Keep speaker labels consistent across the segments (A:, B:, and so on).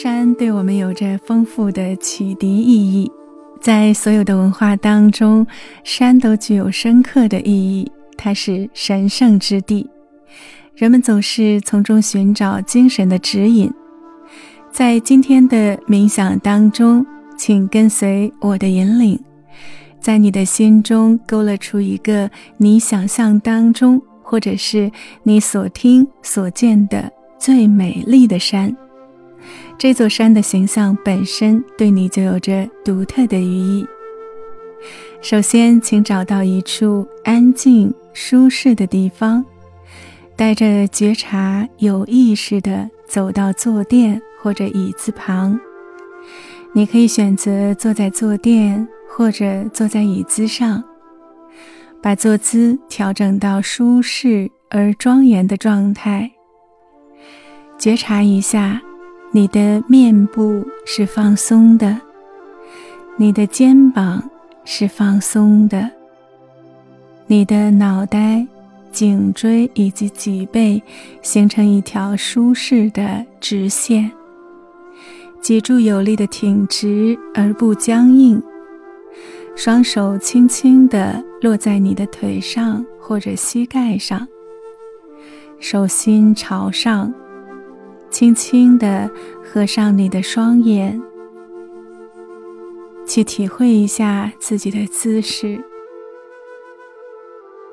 A: 山对我们有着丰富的启迪意义，在所有的文化当中，山都具有深刻的意义。它是神圣之地，人们总是从中寻找精神的指引。在今天的冥想当中，请跟随我的引领，在你的心中勾勒出一个你想象当中，或者是你所听所见的最美丽的山。这座山的形象本身对你就有着独特的寓意。首先，请找到一处安静、舒适的地方，带着觉察，有意识地走到坐垫或者椅子旁。你可以选择坐在坐垫或者坐在椅子上，把坐姿调整到舒适而庄严的状态。觉察一下。你的面部是放松的，你的肩膀是放松的，你的脑袋、颈椎以及脊背形成一条舒适的直线，脊柱有力的挺直而不僵硬，双手轻轻地落在你的腿上或者膝盖上，手心朝上。轻轻地合上你的双眼，去体会一下自己的姿势，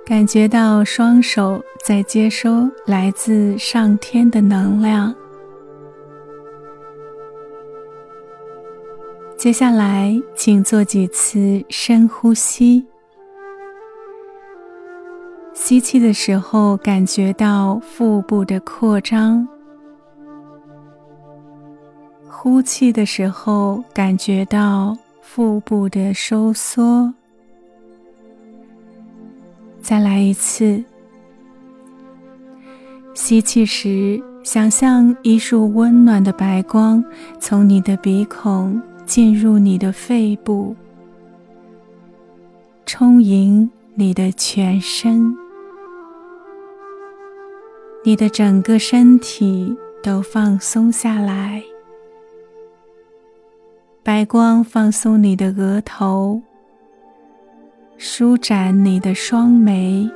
A: 感觉到双手在接收来自上天的能量。接下来，请做几次深呼吸。吸气的时候，感觉到腹部的扩张。呼气的时候，感觉到腹部的收缩。再来一次。吸气时，想象一束温暖的白光从你的鼻孔进入你的肺部，充盈你的全身，你的整个身体都放松下来。白光放松你的额头，舒展你的双眉，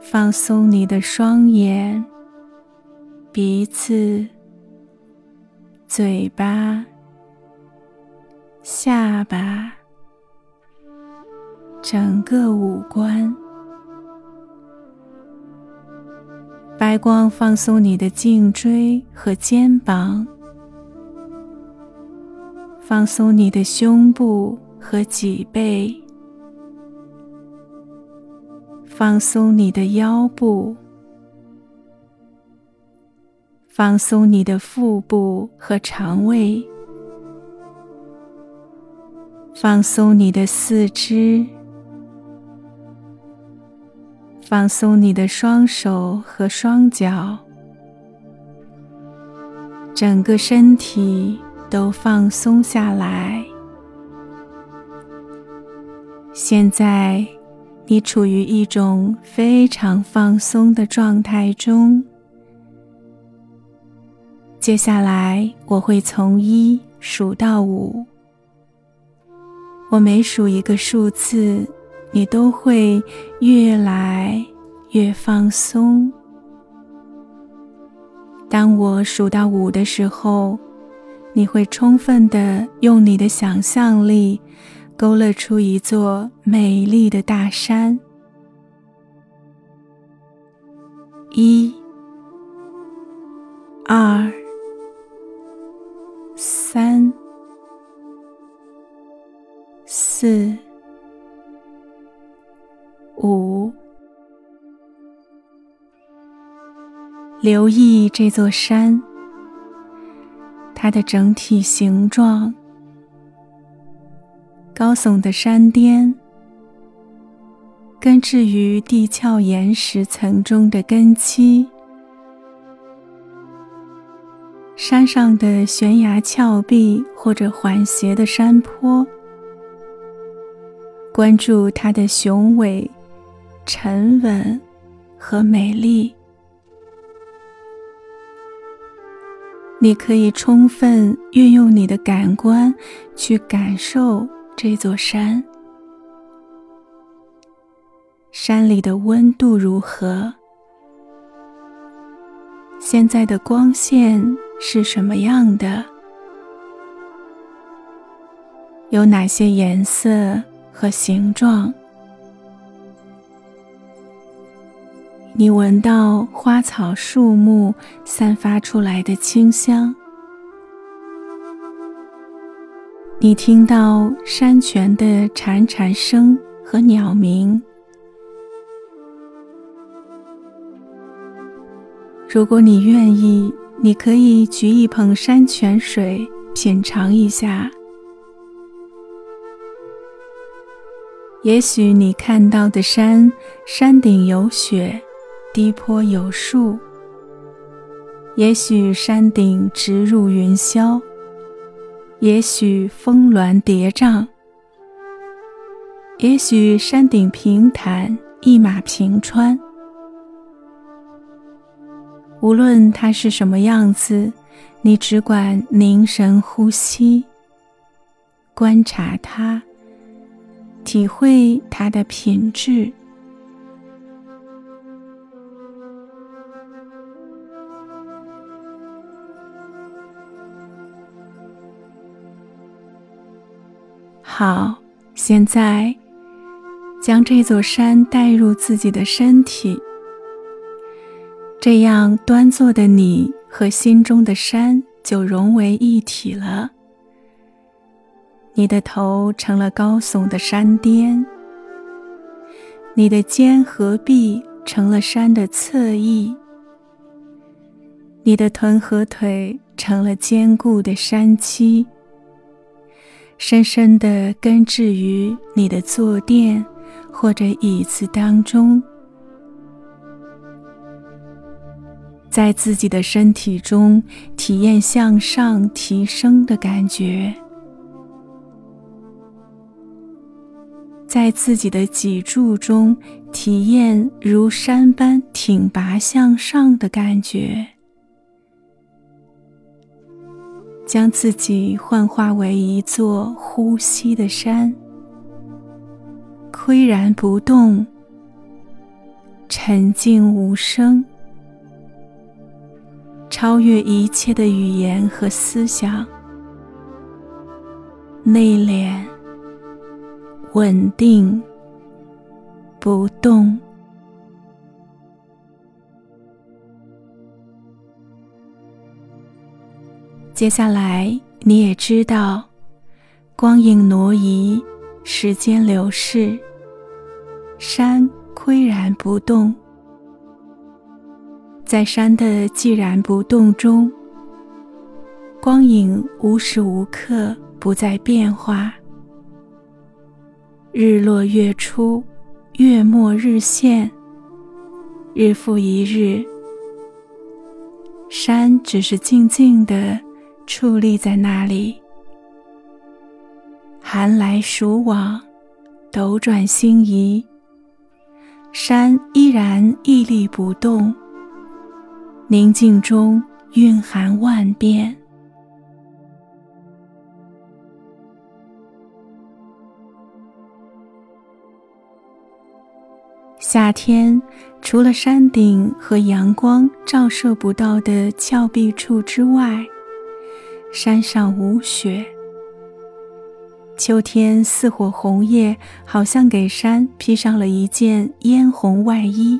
A: 放松你的双眼、鼻子、嘴巴、下巴，整个五官。白光放松你的颈椎和肩膀。放松你的胸部和脊背，放松你的腰部，放松你的腹部和肠胃，放松你的四肢，放松你的双手和双脚，整个身体。都放松下来。现在，你处于一种非常放松的状态中。接下来，我会从一数到五。我每数一个数字，你都会越来越放松。当我数到五的时候，你会充分的用你的想象力，勾勒出一座美丽的大山。一、二、三、四、五，留意这座山。它的整体形状，高耸的山巅，根植于地壳岩石层中的根基，山上的悬崖峭壁或者缓斜的山坡，关注它的雄伟、沉稳和美丽。你可以充分运用你的感官去感受这座山。山里的温度如何？现在的光线是什么样的？有哪些颜色和形状？你闻到花草树木散发出来的清香，你听到山泉的潺潺声和鸟鸣。如果你愿意，你可以举一捧山泉水品尝一下。也许你看到的山，山顶有雪，低坡有树；也许山顶直入云霄；也许峰峦叠嶂；也许山顶平坦，一马平川。无论它是什么样子，你只管凝神呼吸，观察它，体会它的品质。好，现在将这座山带入自己的身体。这样端坐的你和心中的山就融为一体了。你的头成了高耸的山巅，你的肩和臂成了山的侧翼，你的臀和腿成了坚固的山脊，深深地根植于你的坐垫或者椅子当中。在自己的身体中体验向上提升的感觉，在自己的脊柱中体验如山般挺拔向上的感觉，将自己幻化为一座呼吸的山，岿然不动，沉静无声。超越一切的语言和思想，内敛、稳定、不动。接下来，你也知道，光影挪移，时间流逝，山岿然不动。在山的寂然不动中，光影无时无刻不在变化。日落月出，月没日现，日复一日，山只是静静的矗立在那里，寒来暑往，斗转星移，山依然屹立不动。宁静中蕴含万变。夏天，除了山顶和阳光照射不到的峭壁处之外，山上无雪。秋天，似火红叶好像给山披上了一件嫣红外衣。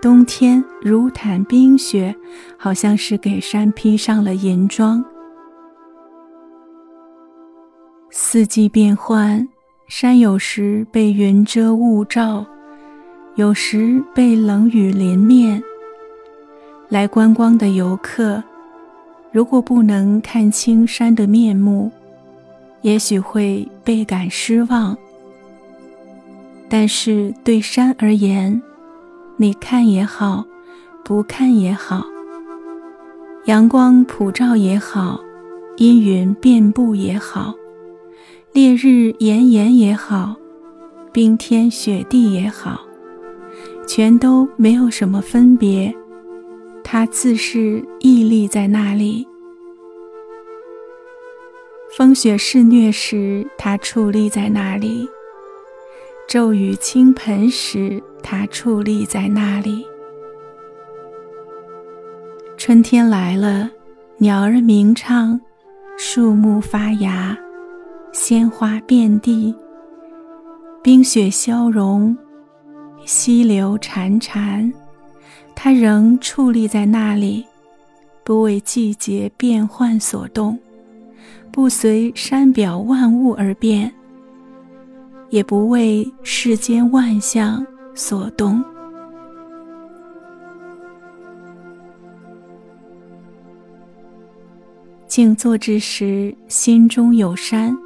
A: 冬天如毯冰雪，好像是给山披上了银装。四季变换，山有时被云遮雾罩，有时被冷雨淋面。来观光的游客，如果不能看清山的面目，也许会倍感失望。但是对山而言，你看也好，不看也好；阳光普照也好，阴云遍布也好，烈日炎炎也好，冰天雪地也好，全都没有什么分别。它自是屹立在那里；风雪肆虐时，它矗立在那里；骤雨倾盆时，它矗立在那里。春天来了，鸟儿鸣唱，树木发芽，鲜花遍地。冰雪消融，溪流潺潺，它仍矗立在那里，不为季节变换所动，不随山表万物而变，也不为世间万象所动。静坐之时，心中有山。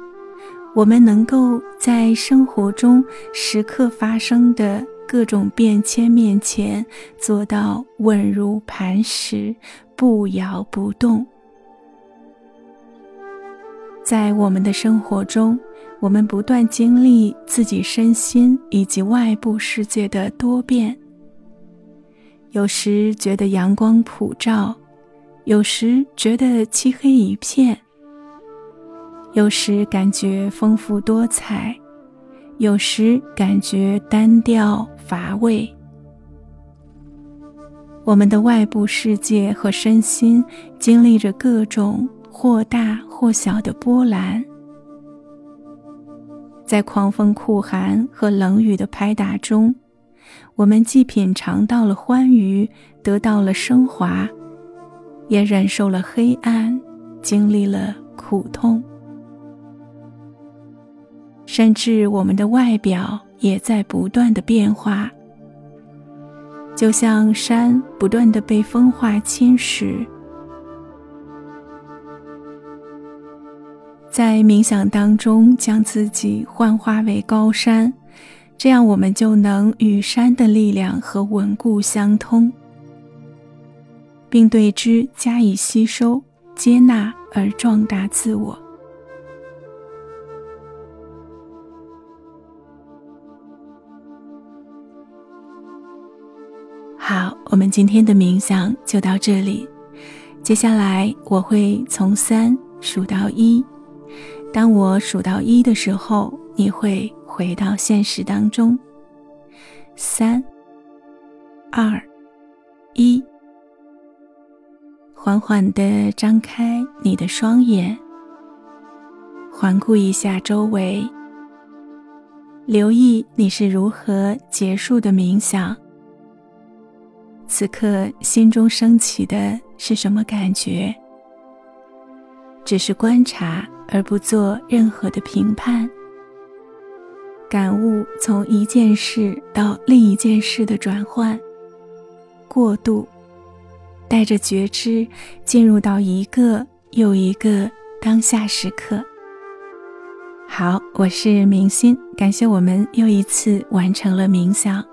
A: 我们能够在生活中时刻发生的各种变迁面前，做到稳如磐石，不摇不动。在我们的生活中，我们不断经历自己身心以及外部世界的多变。有时觉得阳光普照。有时觉得漆黑一片，有时感觉丰富多彩，有时感觉单调乏味。我们的外部世界和身心经历着各种或大或小的波澜，在狂风酷寒和冷雨的拍打中，我们既品尝到了欢愉，得到了升华。也忍受了黑暗，经历了苦痛，甚至我们的外表也在不断的变化，就像山不断的被风化侵蚀。在冥想当中，将自己幻化为高山，这样我们就能与山的力量和稳固相通。并对之加以吸收、接纳而壮大自我。好，我们今天的冥想就到这里。接下来我会从三数到一，当我数到一的时候，你会回到现实当中。三、二、一。缓缓地张开你的双眼，环顾一下周围，留意你是如何结束的冥想。此刻心中升起的是什么感觉？只是观察而不做任何的评判。感悟从一件事到另一件事的转换、过渡。带着觉知，进入到一个又一个当下时刻。好，我是明心，感谢我们又一次完成了冥想。